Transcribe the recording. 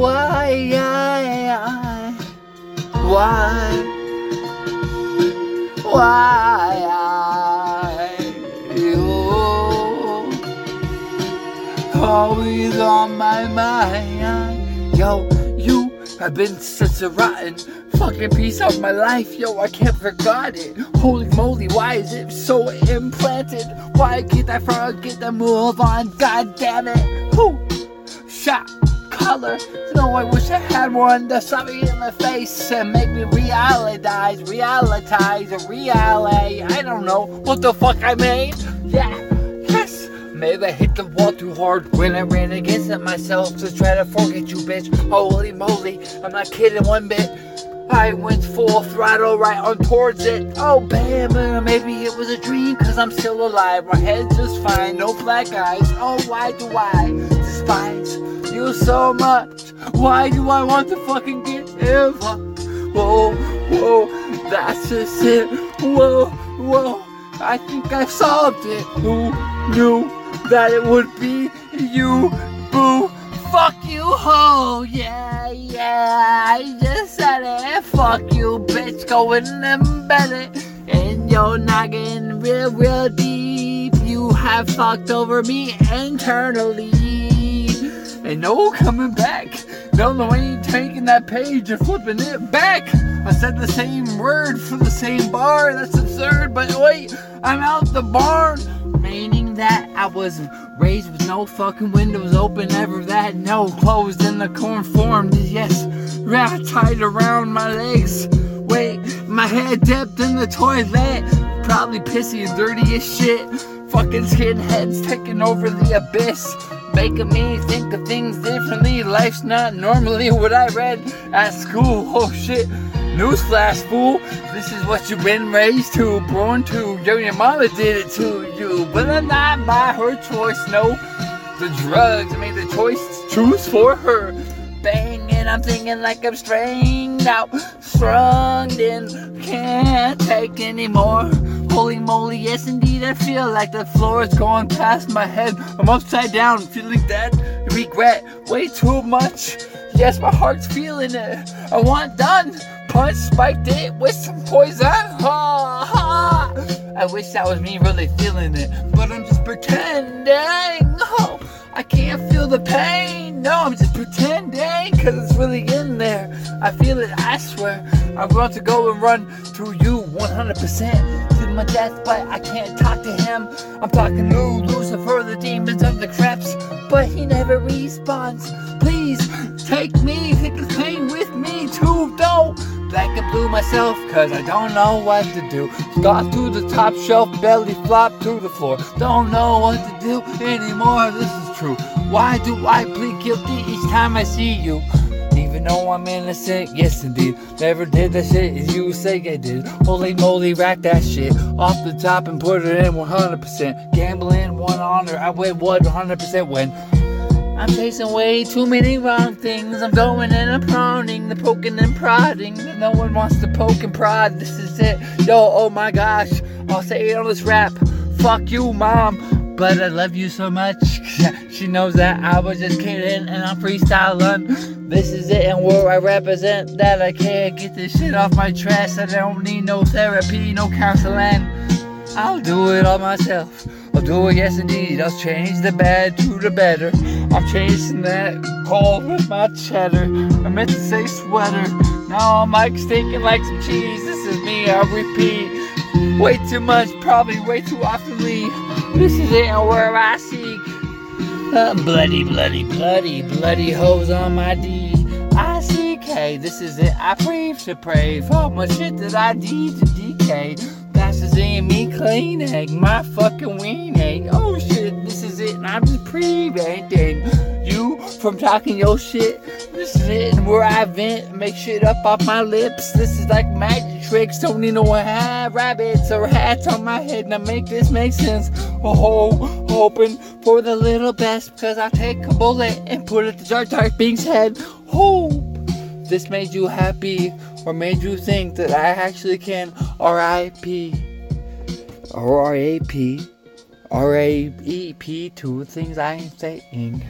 why, I, why, why, you, always on my mind. Yo, you have been such a rotten fucking piece of my life, yo. I can't forget it. Holy moly, why is it so implanted? Why can't I forget to move on? God damn it. Who shot color? No, I wish I had one to slap me in the face and make me realize, realitize, reality. I don't know what the fuck I made. Yeah, yes. Maybe I hit the wall too hard when I ran against it myself to try to forget you, bitch. Holy moly, I'm not kidding one bit. I went full throttle right on towards it. Oh, bam, maybe it was a dream, cause I'm still alive. My head's just fine, no black eyes. Oh, why do I despise you so much? Why do I want to fucking get up? Whoa, whoa, that's just it. Whoa, whoa, I think I've solved it. Who knew that it would be you, boo? Fuck you, ho! Yeah, yeah, I just said it. Fuck you, bitch. Go in and bet it. And your noggin real, real deep. You have fucked over me internally. And no coming back. No, no, ain't taking that page and flipping it back. I said the same word for the same bar. That's absurd, but wait, I'm out the barn. Meaning that I was raised with no fucking windows open, ever that no closed in the corn formed. Yes, wrapped tied around my legs. Wait, my head dipped in the toilet. Probably pissy and dirty as shit. Fucking skinheads taking over the abyss. Making me think of things differently. Life's not normally what I read at school. Oh shit. Newsflash, fool. This is what you've been raised to, born to. Yo, your mama did it to you. But I'm not by her choice, no. The drugs made the choice choose for her. Bang, and I'm thinking like I'm strained out, strung in, can't take anymore. Holy moly, yes indeed, I feel like the floor is going past my head. I'm upside down, feeling that regret way too much. Yes, my heart's feeling it. I want done. Punch spiked it with some poison. Ha ha. I wish that was me really feeling it, but I'm just pretending. Oh, I can't feel the pain. No, I'm just pretending because it's really in there. I feel it, I swear. I'm going to go and run through you 100% to my death, but I can't talk to him. I'm talking to Lucifer, the demons of the creps, but he never responds. Please take me, take the pain with me too, though. Black and blue myself, cause I don't know what to do. Got to the top shelf, belly flop to the floor. Don't know what to do anymore, this Why do I plead guilty each time I see you? Even though I'm innocent, yes indeed. Never did that shit as you say I did. Holy moly, rack that shit off the top and put it in 100%. Gambling, one honor, I win 100% win. I'm chasing way too many wrong things. I'm going and I'm prodding, the poking and prodding. No one wants to poke and prod. This is it. Yo, oh my gosh. I'll say it on this rap. Fuck you, mom. But I love you so much. she knows that I was just kidding and I'm freestyling. This is it, and where I represent that I can't get this shit off my chest. I don't need no therapy, no counseling. I'll do it all myself. I'll do it, yes indeed. I'll change the bad to the better. I'm chasing that cold with my cheddar. I meant to say sweater. Now I'm stinking like some cheese. This is me, I'll repeat. Way too much, probably way too oftenly. This is it, where I seek. Bloody, bloody, bloody, bloody hoes on my D. I C K. This is it. I pray to pray for my shit that I need to decay. That's just in me clean egg, my fucking ween egg. Oh shit, this is it, and I'm just preventing you from talking your shit. This is it, where I vent, make shit up off my lips. This is like magic tricks, don't need no hat, rabbits or hats on my head. Now make this make sense. Oh, hoping for the little best, because I take a bullet and put it to Jar Jar Binks' head. Hope this made you happy or made you think that I actually can R.I.P. R.A.P. R.A.E.P. two things I ain't saying.